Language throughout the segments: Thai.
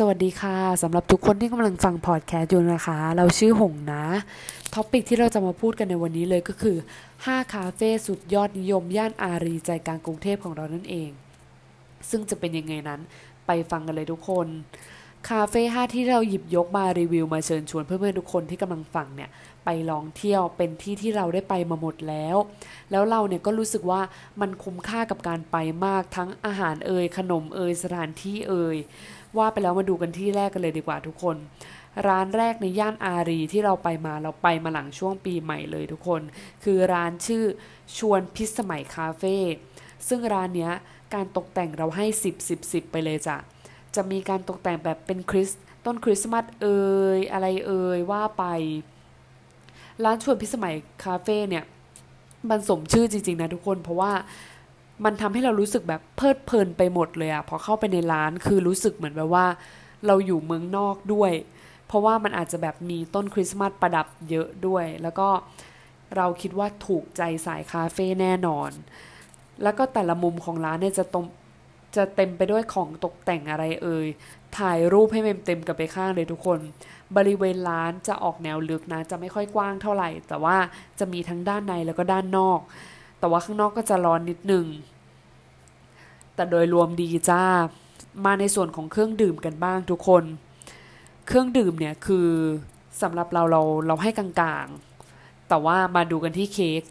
สวัสดีค่ะสำหรับทุกคนที่กำลังฟังพอดแคสต์อยู่นะคะ เราชื่อหงนะ topic ที่เราจะมาพูดกันในวันนี้เลยก็คือ 5 คาเฟ่สุดยอดนิยม ย่านอารีใจกลางกรุงเทพของเรานั่นเอง ซึ่งจะเป็นยังไงนั้นไปฟังกันเลยทุกคน คาเฟ่5ที่เราหยิบยกมารีวิวมาเชิญชวนเพื่อนๆทุกคนที่กำลังฟังเนี่ยไปลองเที่ยวเป็นที่ที่เราได้ไปมาหมดแล้ว แล้วเราเนี่ยก็รู้สึกว่ามันคุ้มค่ากับการไปมากทั้งอาหารเอ่ยขนมเอ่ยสถานที่เอ่ย ว่าไปแล้วมาดูกันที่แรกกันเลยดีกว่าทุกคน ร้านแรกในย่านอารีที่เราไปมาเราไปมาหลังช่วงปีใหม่เลยทุกคน คือร้านชื่อชวนพิสมัยคาเฟ่ซึ่งร้านเนี้ยการตกแต่งเราให้ 10 10 10 ไปเลยจ้ะจะมีการตกแต่งแบบเป็นคริสต้นคริสต์มาสเอ่ยอะไรเอ่ยว่าไป ร้านชวนพิสมัยคาเฟ่เนี่ยมันสมชื่อจริงๆนะทุกคนเพราะว่า มันทำให้เรารู้สึกแบบเพลิดเพลินไปหมดเลยอะพอเข้าไปในร้านคือรู้สึกเหมือนแบบว่า เราอยู่เมืองนอกด้วย เพราะว่ามันอาจจะแบบมีต้นคริสต์มาสประดับเยอะด้วย แล้วก็เราคิดว่าถูกใจสายคาเฟ่แน่นอน แล้วก็แต่ละมุมของร้านเนี่ยจะตรงจะเต็มไปด้วยของตกแต่งอะไรเอ่ย ถ่ายรูปให้เมมเต็มกับไปข้างเลยทุกคน บริเวณร้านจะออกแนวลึกนะ จะไม่ค่อยกว้างเท่าไหร่ แต่ว่าจะมีทั้งด้านในแล้วก็ด้านนอก แต่ว่าข้างนอกก็จะร้อนนิดนึง แต่โดยรวมดีจ้า มาในส่วนของเครื่องดื่มกันบ้างทุกคน เครื่องดื่มเนี่ยคือสำหรับเราเราเราให้กลางๆ แต่ว่ามาดูกันที่เค้ก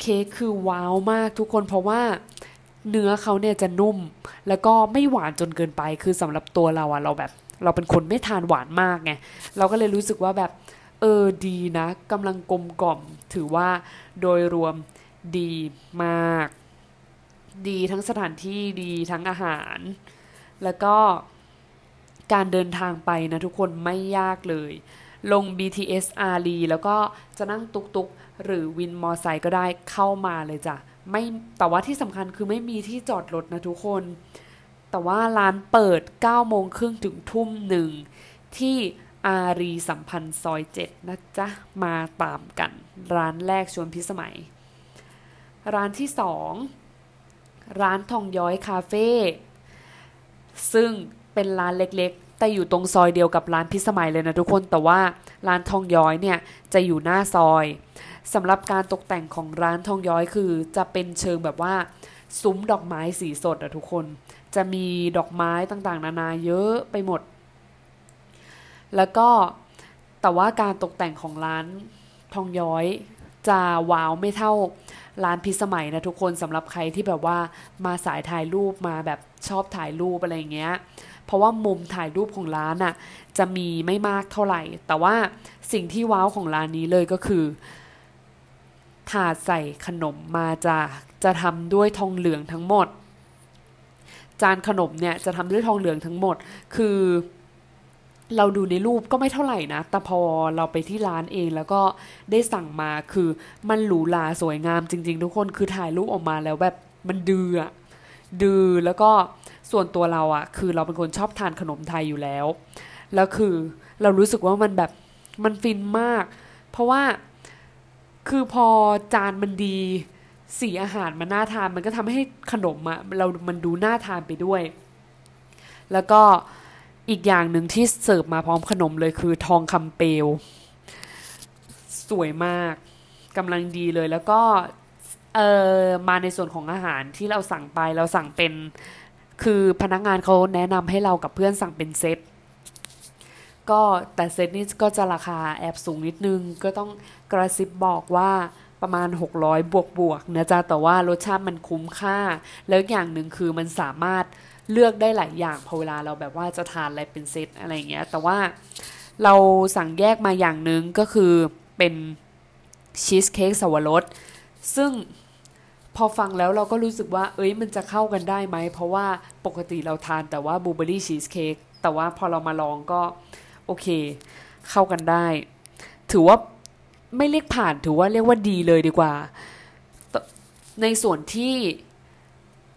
เค้กคือว้าวมากทุกคนเพราะว่าเนื้อเขาเนี่ยจะนุ่ม แล้วก็ไม่หวานจนเกินไป คือสำหรับตัวเราอะเราแบบ เราเป็นคนไม่ทานหวานมากไง เราก็เลยรู้สึกว่าแบบ เออดีนะกำลังกลมกล่อม ถือว่าโดยรวม ดีมาก ดีทั้งสถานที่ดีทั้งอาหาร แล้วก็การเดินทางไปนะทุกคนไม่ยากเลย ลง BTS อารีแล้วก็จะนั่งตุกตุกหรือวินมอไซค์ก็ได้เข้ามาเลยจ้ะไม่แต่ว่าที่สำคัญคือไม่มีที่จอดรถนะทุกคน แต่ว่าร้านเปิด9โมงครึ่งถึงทุ่มหนึ่งที่อารีสัมพันธ์ซอยเจ็ดนะจ๊ะ มาตามกัน ร้านแรกชวนพิสมัย ร้านที่สองร้านทองย้อยคาเฟ่ซึ่งเป็นร้านเล็กๆ แต่อยู่ตรงซอยเดียวกับร้านพิสมัยเลยนะทุกคนแต่ว่าร้านทองย้อยเนี่ยจะอยู่หน้าซอยสำหรับการตกแต่งของร้านทองย้อยคือ จะเป็นเชิงแบบว่าซุ้มดอกไม้สีสดอะทุกคน จะมีดอกไม้ต่างๆ นานาเยอะไปหมด แล้วก็แต่ว่าการตกแต่งของร้านทองย้อยจะว้าวไม่เท่า ร้านพิสมัยนะทุกคนสำหรับใครที่แบบว่ามาสายถ่ายรูปมาแบบชอบถ่ายรูปอะไรเงี้ย เพราะว่ามุมถ่ายรูปของร้านอะจะมีไม่มากเท่าไหร่ แต่ว่าสิ่งที่ว้าวของร้านนี้เลยก็คือถาดใส่ขนมมาจะจะทำด้วยทองเหลืองทั้งหมด จานขนมเนี่ยจะทำด้วยทองเหลืองทั้งหมด คือ เราดูในรูปก็ไม่เท่าไหร่นะ แต่พอเราไปที่ร้านเองแล้วก็ได้สั่งมาคือมันหรูหราสวยงามจริง ๆ ทุกคนคือถ่ายรูปออกมาแล้วแบบมันดืออะดือแล้วก็ส่วนตัวเราอะคือเราเป็นคนชอบทานขนมไทยอยู่แล้ว แล้วคือเรารู้สึกว่ามันแบบมันฟินมาก เพราะว่าคือพอจานมันดีสีอาหารมันน่าทานมันก็ทำให้ขนมอะเรามันดูน่าทานไปด้วย แล้วก็ อีกอย่างหนึ่งที่เสิร์ฟมาพร้อมขนมเลยคือทองคำเปลว สวยมากกำลังดีเลยแล้วก็เออมาในส่วนของอาหารที่เราสั่งไปเราสั่งเป็น คือพนักงานเขาแนะนำให้เรากับเพื่อนสั่งเป็นเซตก็แต่เซตนี้ก็จะราคาแอบสูงนิดนึง ก็ต้องกระซิบบอกว่า ประมาณ 600 บวกบวกนะจ๊ะแต่ว่ารสชาติมันคุ้มค่า แล้วอย่างหนึ่งคือมันสามารถเลือกได้หลายอย่างพอเวลาเราแบบว่าจะทานอะไรเป็นเซตอะไรเงี้ย แต่ว่าเราสั่งแยกมาอย่างหนึ่งก็คือเป็นชีสเค้กสวรสซึ่งพอฟังแล้วเราก็รู้สึกว่า เอ้ยมันจะเข้ากันได้ไหม เพราะว่าปกติเราทานแต่ว่าบลูเบอรี่ชีสเค้กแต่ว่าพอเรามาลองก็ โอเค เข้ากันได้ ถือว่า ไม่เรียกผ่านถือว่าเรียกว่าดีเลยดีกว่า ในส่วนที่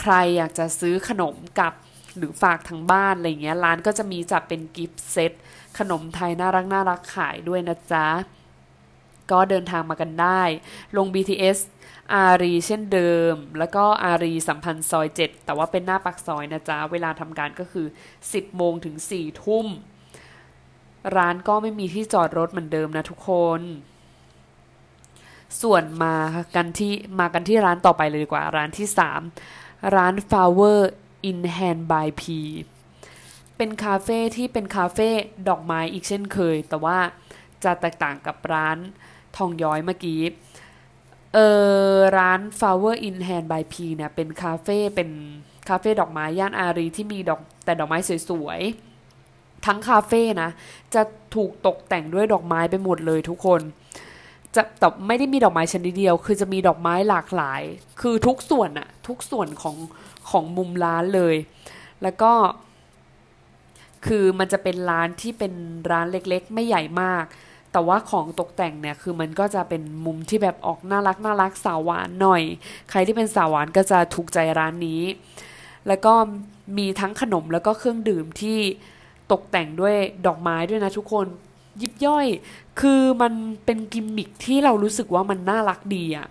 ใครอยากจะซื้อขนมกับหรือฝากทางบ้านอะไรเงี้ยร้านก็จะมีจัดเป็นกิฟต์เซตขนมไทยน่ารักน่ารักขายด้วยนะจ๊ะ ก็เดินทางมากันได้ ลง BTS อารีเช่นเดิม แล้วก็อารีสัมพันธ์ซอย 7 แต่ว่าเป็นหน้าปักซอยนะจ๊ะ เวลาทำการก็คือ 10 โมงถึง 4 ทุ่ม ร้านก็ไม่มีที่จอดรถเหมือนเดิมนะทุกคน ส่วนมากันที่มากันที่ร้านต่อไปเลยดีกว่า ร้านที่ 3 ร้าน Flower in Hand by P เป็นคาเฟ่ที่เป็นคาเฟ่ดอกไม้อีกเช่นเคย แต่ว่าจะแตกต่างกับร้านทองย้อยเมื่อกี้เออร้าน Flower in Hand by P เนี่ยเป็นคาเฟ่เป็นคาเฟ่ดอกไม้ย่านอารีที่มีดอกแต่ดอกไม้สวยๆทั้งคาเฟ่นะจะถูกตกแต่งด้วยดอกไม้ไปหมดเลยทุกคน จะแต่ไม่ได้มีดอกไม้ชนิดเดียว คือจะมีดอกไม้หลากหลาย คือทุกส่วนอะทุกส่วนของของมุมร้านเลย แล้วก็ คือมันจะเป็นร้านที่เป็นร้านเล็กๆ ไม่ใหญ่มาก แต่ว่าของตกแต่งเนี่ย คือมันก็จะเป็นมุมที่แบบออกน่ารักน่ารักสาวหวานหน่อย ใครที่เป็นสาวหวานก็จะถูกใจร้านนี้ แล้วก็มีทั้งขนมแล้วก็เครื่องดื่มที่ตกแต่งด้วยดอกไม้ด้วยนะทุกคน ยิบย่อย คือมันเป็นกิมมิคที่เรารู้สึกว่ามันน่ารักดีอะ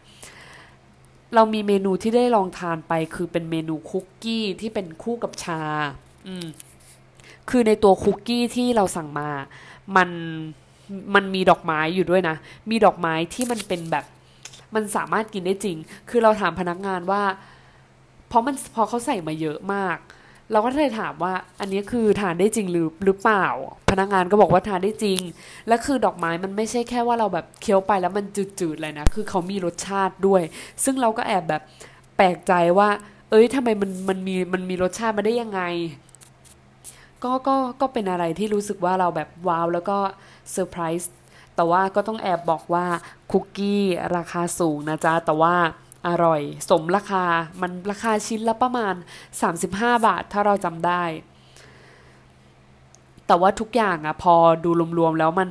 เรามีเมนูที่ได้ลองทานไป คือเป็นเมนูคุกกี้ที่เป็นคู่กับชา อืมคือในตัวคุกกี้ที่เราสั่งมา มันมันมีดอกไม้อยู่ด้วยนะ มีดอกไม้ที่มันเป็นแบบ มันสามารถกินได้จริง คือเราถามพนักงานว่า เพราะมันพอเขาใส่มาเยอะมาก เราก็เลยถามว่า อันนี้คือทานได้จริงหรือหรือเปล่า พนักงานก็บอกว่าทานได้จริง และคือดอกไม้มันไม่ใช่แค่ว่าเราแบบเคี้ยวไปแล้วมันจืดๆเลยนะ คือเขามีรสชาติด้วย ซึ่งเราก็แอบแบบแปลกใจว่า เอ้ยทำไมมันมันมีมันมีรสชาติมาได้ยังไง ก็ก็ก็เป็นอะไรที่รู้สึกว่าเราแบบว้าวแล้วก็เซอร์ไพรส์แต่ว่าก็ต้องแอบบอกว่าคุกกี้ราคาสูงนะจ๊ะแต่ว่า อร่อย สมราคา มันราคาชิ้นละประมาณ 35 บาท ถ้าเราจำได้ แต่ว่าทุกอย่างอะพอดูรวมๆแล้วมัน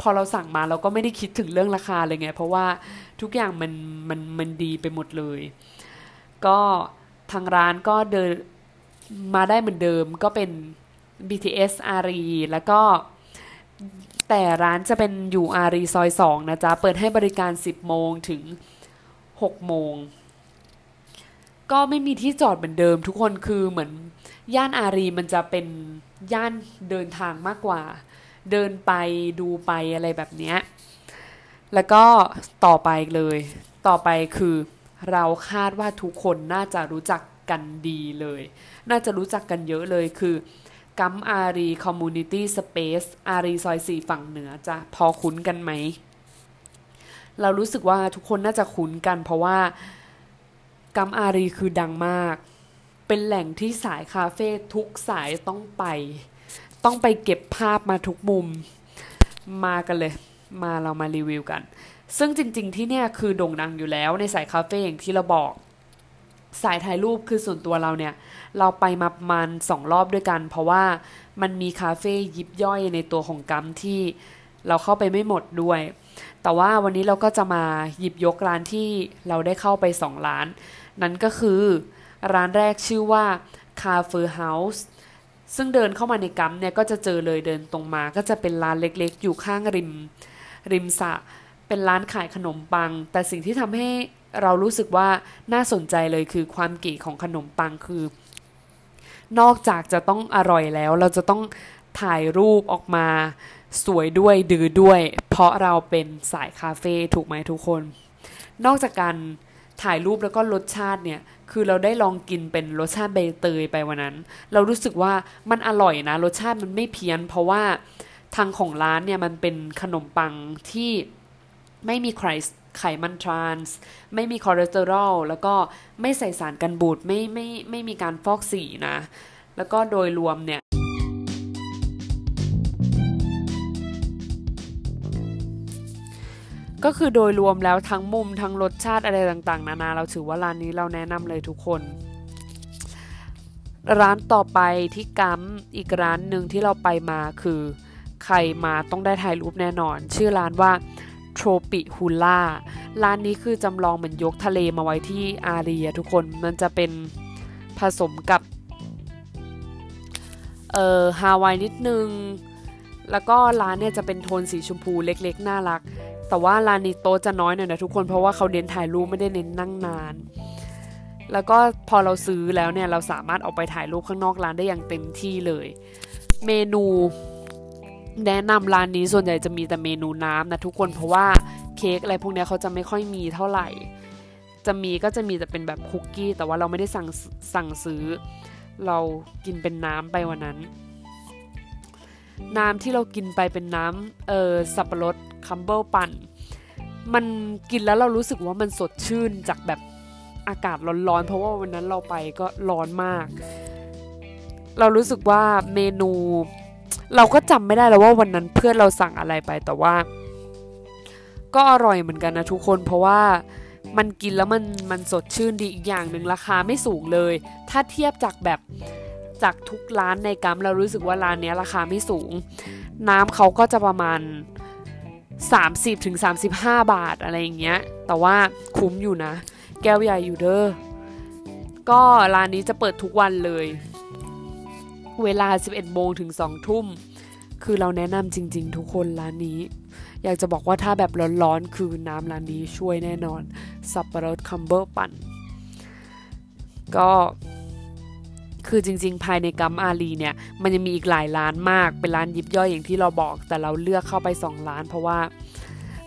พอเราสั่งมาเราก็ไม่ได้คิดถึงเรื่องราคาเลยไง เพราะว่าทุกอย่างมันมันมันดีไปหมดเลย ก็ทางร้านก็เดินมาได้เหมือนเดิมก็เป็น BTS อารีแล้วก็แต่ร้านจะเป็นอยู่อารีซอย 2 นะจ๊ะ เปิดให้บริการ 10 โมงถึง 6โมง ก็ไม่มีที่จอดเหมือนเดิม ทุกคนคือเหมือนย่านอารีมันจะเป็นย่านเดินทางมากกว่า เดินไปดูไปอะไรแบบเนี้ยแล้วก็ต่อไปเลย ต่อไปคือเราคาดว่าทุกคนน่าจะรู้จักกันดีเลย น่าจะรู้จักกันเยอะเลยคือ GUMP's Ari Community Space อารีซอยสี่ฝั่งเหนือจะพอคุ้นกันไหม เรารู้สึกว่าทุกคนน่าจะคุ้นกัน เพราะว่ากัมอารีคือดังมาก เป็นแหล่งที่สายคาเฟ่ทุกสายต้องไป ต้องไปเก็บภาพมาทุกมุม มากันเลย มาเรามารีวิวกัน ซึ่งจริง ๆ ที่เนี่ยคือโด่งดังอยู่แล้วในสายคาเฟ่อย่างที่เราบอกสายถ่ายรูปคือส่วนตัวเราเนี่ย เราไปมาประมาณสองรอบด้วยกัน เพราะว่ามันมีคาเฟ่ยิบย่อยในตัวของกัมที่เราเข้าไปไม่หมดด้วย แต่ว่าวันนี้เราก็จะมาหยิบยกร้านที่เราได้เข้าไปสองร้าน นั้นก็คือร้านแรกชื่อว่า c a f e House ซึ่งเดินเข้ามาในกัมเนี่ยก็จะเจอเลยเดินตรงมา ก็จะเป็นร้านเล็กๆ อยู่ข้างริม ริมสะ เป็นร้านขายขนมปัง แต่สิ่งที่ทำให้เรารู้สึกว่าน่าสนใจเลยคือความเก๋ของขนมปังคือ นอกจากจะต้องอร่อยแล้ว เราจะต้องถ่ายรูปออกมา สวยด้วยดื้อด้วย เพราะเราเป็นสายคาเฟ่ถูกไหมทุกคน นอกจากการถ่ายรูปแล้วก็รสชาติเนี่ย คือเราได้ลองกินเป็นรสชาติใบเตยไปวันนั้น เรารู้สึกว่ามันอร่อยนะ รสชาติมันไม่เพี้ยน เพราะว่าทางของร้านเนี่ย มันเป็นขนมปังที่ไม่มีไขไขมันทรานส์ไม่มีคอเลสเตอรอลแล้วก็ไม่ใส่สารกันบูดไม่ไม่ไม่มีการฟอกสีนะ แล้วก็โดยรวมเนี่ย ก็คือโดยรวมแล้วทั้งมุมทั้งรสชาติอะไรต่างๆ นานาเราถือว่าร้านนี้เราแนะนำเลยทุกคน ร้านต่อไปที่กัมอีกร้านหนึ่งที่เราไปมาคือใครมาต้องได้ถ่ายรูปแน่นอน ชื่อร้านว่าโทรปิฮูล่าร้านนี้คือจำลองเหมือนยกทะเลมาไว้ที่อารียทุกคนมันจะเป็นผสมกับเอ่อฮาวายนิดนึง แล้วก็ร้านเนี่ยจะเป็นโทนสีชมพูเล็กๆ น่ารัก แต่ว่าร้านนี้โต๊ะจะน้อยหน่อยนะทุกคนเพราะว่าเขาเน้นถ่ายรูปไม่ได้เน้นนั่งนาน แล้วก็พอเราซื้อแล้วเนี่ยเราสามารถออกไปถ่ายรูปข้างนอกร้านได้อย่างเต็มที่เลย เมนู แนะนำร้านนี้ส่วนใหญ่จะมีแต่เมนูน้ำนะทุกคนเพราะว่าเค้กอะไรพวกนี้เขาจะไม่ค่อยมีเท่าไหร่ จะมีก็จะมีแต่เป็นแบบคุกกี้แต่ว่าเราไม่ได้สั่งสั่งซื้อ เรากินเป็นน้ำไปวันนั้น น้ำที่เรากินไปเป็นน้ำเออสับปะรดคัมเบิลปั่น มันกินแล้วเรารู้สึกว่ามันสดชื่นจากแบบอากาศร้อนๆ เพราะว่าวันนั้นเราไปก็ร้อนมาก เรารู้สึกว่าเมนู เราก็จำไม่ได้แล้วว่าวันนั้นเพื่อนเราสั่งอะไรไปแต่ว่า ก็อร่อยเหมือนกันนะทุกคนเพราะว่ามันกินแล้วมันมันสดชื่นดีอีกอย่างหนึ่งราคาไม่สูงเลย ถ้าเทียบจากแบบ จากทุกร้านในกัมเรารู้สึกว่าร้านนี้ราคาไม่สูง น้ำเขาก็จะประมาณ 30ถึงบาทอะไรอย่างเงี้ย แต่ว่าคุ้มอยู่นะ แก้วใหญ่อยู่เด้อ ก็ร้านนี้จะเปิดทุกวันเลย เวลา 11โมงถึง2ทุ่ม คือเราแนะนำจริง ๆ ทุกคนร้านนี้ อยากจะบอกว่าถ้าแบบร้อนๆ คือน้ำร้านนี้ช่วยแน่นอน สับปะรดคัมเบอร์ปั่น ก็ คือจริง ๆ ภายในกัมอารีเนี่ย มันยังมีอีกหลายร้านมาก เป็นร้านยิบย่อยอย่างที่เราบอก แต่เราเลือกเข้าไป 2 ร้าน เพราะว่า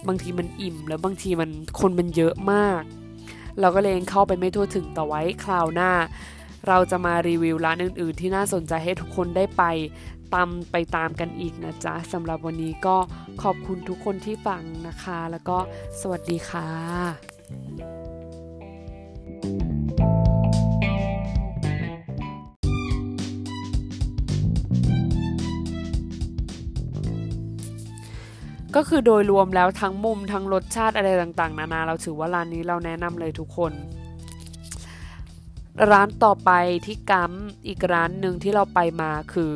บางทีมันอิ่ม แล้วบางทีมันคนมันเยอะมาก เราก็เลยเข้าไปไม่ทั่วถึงแต่ไว้คราวหน้า เราจะมารีวิวร้านอื่น ๆ ที่น่าสนใจให้ทุกคนได้ไปตามไปตามกันอีกนะจ๊ะสำหรับวันนี้ก็ขอบคุณทุกคนที่ฟังนะคะ แล้วก็สวัสดีค่ะ ก็คือโดยรวมแล้วทั้งมุมทั้งรสชาติอะไรต่างๆ นานาเราถือว่าร้านนี้เราแนะนำเลยทุกคน ร้านต่อไปที่กัมอีกร้านหนึ่งที่เราไปมาคือ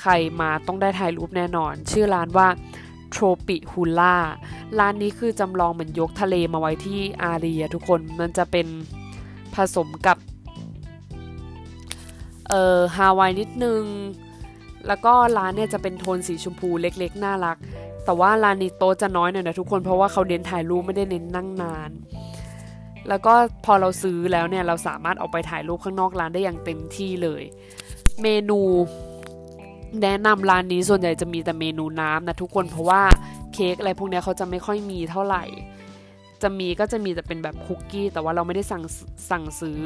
ใครมาต้องได้ถ่ายรูปแน่นอน ชื่อร้านว่าโทรปิฮูล่าร้านนี้คือจำลองเหมือนยกทะเลมาไว้ที่อารียทุกคนมันจะเป็นผสมกับเอ่อฮาวายนิดนึง แล้วก็ร้านเนี่ยจะเป็นโทนสีชมพูเล็กๆ น่ารัก แต่ว่าร้านนี้โต๊ะจะน้อยหน่อยนะทุกคนเพราะว่าเขาเน้นถ่ายรูปไม่ได้เน้นนั่งนาน แล้วก็พอเราซื้อแล้วเนี่ยเราสามารถออกไปถ่ายรูปข้างนอกร้านได้อย่างเต็มที่เลย เมนูแนะนำร้านนี้ส่วนใหญ่จะมีแต่เมนูน้ำนะทุกคนเพราะว่าเค้กอะไรพวกนี้เขาจะไม่ค่อยมีเท่าไหร่ จะมีก็จะมีแต่เป็นแบบคุกกี้ แต่ว่าเราไม่ได้สั่งสั่งซื้อ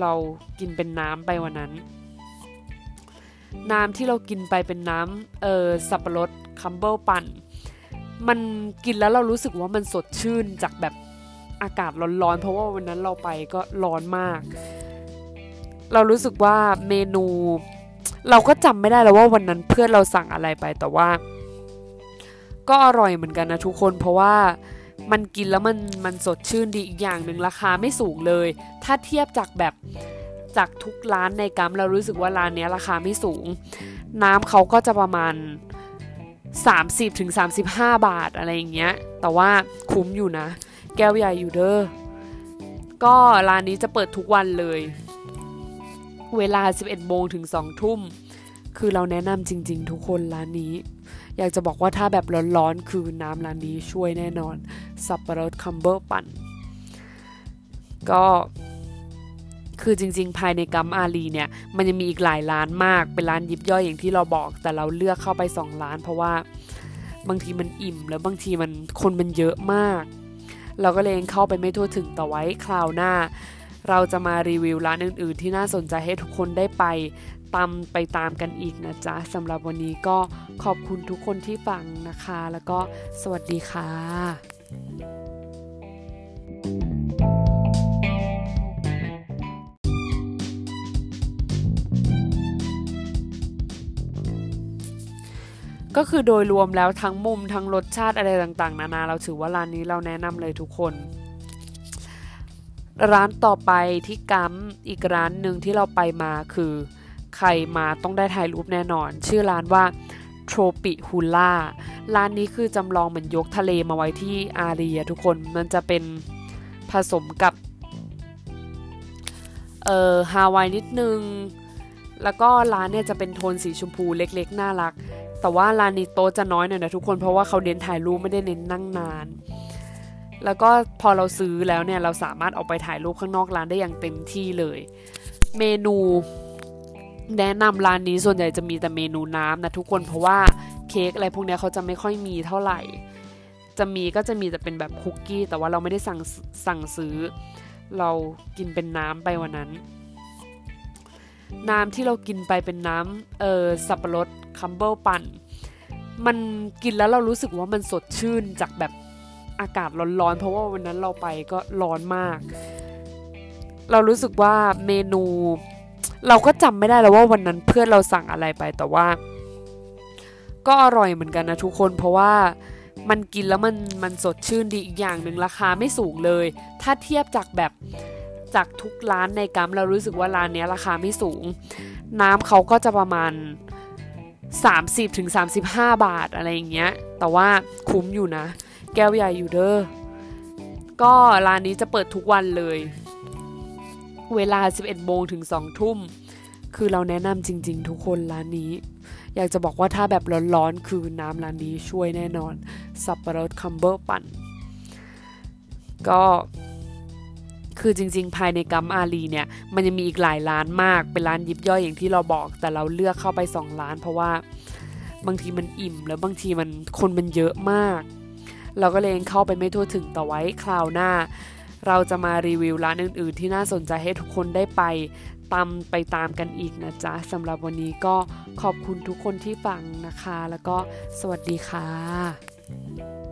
เรากินเป็นน้ำไปวันนั้น น้ำที่เรากินไปเป็นน้ำเออสับปะรด คัมเบิลปั่น มันกินแล้วเรารู้สึกว่ามันสดชื่นจากแบบอากาศร้อนๆ เพราะว่าวันนั้นเราไปก็ร้อนมาก เรารู้สึกว่าเมนู เราก็จำไม่ได้แล้วว่าวันนั้นเพื่อนเราสั่งอะไรไปแต่ว่า ก็อร่อยเหมือนกันนะทุกคนเพราะว่ามันกินแล้วมันมันสดชื่นดีอีกอย่างหนึ่งราคาไม่สูงเลย ถ้าเทียบจากแบบจากทุกร้านในกัมเรารู้สึกว่าร้านนี้ราคาไม่สูง น้ำเขาก็จะประมาณ 30ถึง35 บาทอะไรอย่างเงี้ย แต่ว่าคุ้มอยู่นะ แก้วใหญ่อยู่เด้อ ก็ร้านนี้จะเปิดทุกวันเลย เวลา 11โมงถึง2ทุ่ม คือเราแนะนำจริง ๆ ทุกคนร้านนี้ อยากจะบอกว่าถ้าแบบร้อนๆ คือน้ำร้านนี้ช่วยแน่นอน สับปะรดคัมเบอร์ปั่น ก็ คือจริง ๆ ภายในกัมอารีเนี่ย มันยังมีอีกหลายร้านมาก เป็นร้านยิบย่อยอย่างที่เราบอก แต่เราเลือกเข้าไป2ร้าน เพราะว่าบางทีมันอิ่ม แล้วบางทีมันคนมันเยอะมาก เราก็เลยเข้าไปไม่ทั่วถึงแต่ไว้คราวหน้า เราจะมารีวิวร้านอื่น ๆ ที่น่าสนใจให้ทุกคนได้ไปตามไปตามกันอีกนะจ๊ะสำหรับวันนี้ก็ขอบคุณทุกคนที่ฟังนะคะ แล้วก็สวัสดีค่ะ ก็คือโดยรวมแล้วทั้งมุมทั้งรสชาติอะไรต่างๆ นานาเราถือว่าร้านนี้เราแนะนำเลยทุกคน ร้านต่อไปที่กัมอีกร้านหนึ่งที่เราไปมาคือ ใครมาต้องได้ถ่ายรูปแน่นอน ชื่อร้านว่าโทรปิฮูล่าร้านนี้คือจำลองเหมือนยกทะเลมาไว้ที่อารียทุกคนมันจะเป็นผสมกับเอ่อฮาวายนิดนึง แล้วก็ร้านเนี่ยจะเป็นโทนสีชมพูเล็กๆ น่ารัก แต่ว่าร้านนี้โต๊ะจะน้อยหน่อยนะทุกคนเพราะว่าเขาเน้นถ่ายรูปไม่ได้เน้นนั่งนาน แล้วก็พอเราซื้อแล้วเนี่ยเราสามารถเอาไปถ่ายรูปข้างนอกร้านได้อย่างเต็มที่เลย เมนูแนะนำร้านนี้ส่วนใหญ่จะมีแต่เมนูน้ำนะทุกคนเพราะว่าเค้กอะไรพวกนี้เขาจะไม่ค่อยมีเท่าไหร่ จะมีก็จะมีแต่เป็นแบบคุกกี้ แต่ว่าเราไม่ได้สั่งสั่งซื้อ เรากินเป็นน้ำไปวันนั้น น้ำที่เรากินไปเป็นน้ำเออสับปะรด คัมเบิลปั่น มันกินแล้วเรารู้สึกว่ามันสดชื่นจากแบบอากาศร้อนๆ เพราะว่าวันนั้นเราไปก็ร้อนมาก เรารู้สึกว่าเมนู เราก็จำไม่ได้แล้วว่าวันนั้นเพื่อนเราสั่งอะไรไปแต่ว่า ก็อร่อยเหมือนกันนะทุกคน เพราะว่ามันกินแล้วมันมันสดชื่นดีอีกอย่างหนึ่งราคาไม่สูงเลย ถ้าเทียบจากแบบจากทุกร้านในกัมเรารู้สึกว่าร้านนี้ราคาไม่สูง น้ำเขาก็จะประมาณ 30ถึง35 บาทอะไรอย่างเงี้ย แต่ว่าคุ้มอยู่นะ แก้วใหญ่อยู่เด้อ ก็ร้านนี้จะเปิดทุกวันเลย เวลา 11โมงถึง2ทุ่ม คือเราแนะนำจริง ๆ ทุกคนร้านนี้ อยากจะบอกว่าถ้าแบบร้อนๆ คือน้ำร้านนี้ช่วยแน่นอน สับปะรดคัมเบอร์ปั่น ก็ คือจริง ๆ ภายในกัมอารีเนี่ย มันยังมีอีกหลายร้านมาก เป็นร้านยิบย่อยอย่างที่เราบอก แต่เราเลือกเข้าไป2ร้าน เพราะว่าบางทีมันอิ่ม แล้วบางทีมันคนมันเยอะมาก เราก็เลยเข้าไปไม่ทั่วถึงต่อไว้คราวหน้า เราจะมารีวิวร้านอื่น ๆ ที่น่าสนใจให้ทุกคนได้ไปตามไปตามกันอีกนะจ๊ะสำหรับวันนี้ก็ขอบคุณทุกคนที่ฟังนะคะ แล้วก็สวัสดีค่ะ